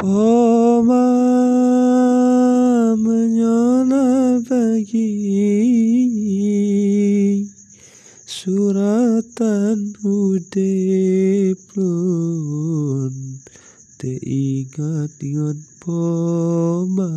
Poma menyola pagi Suratan ude pun Teingat ingat poma.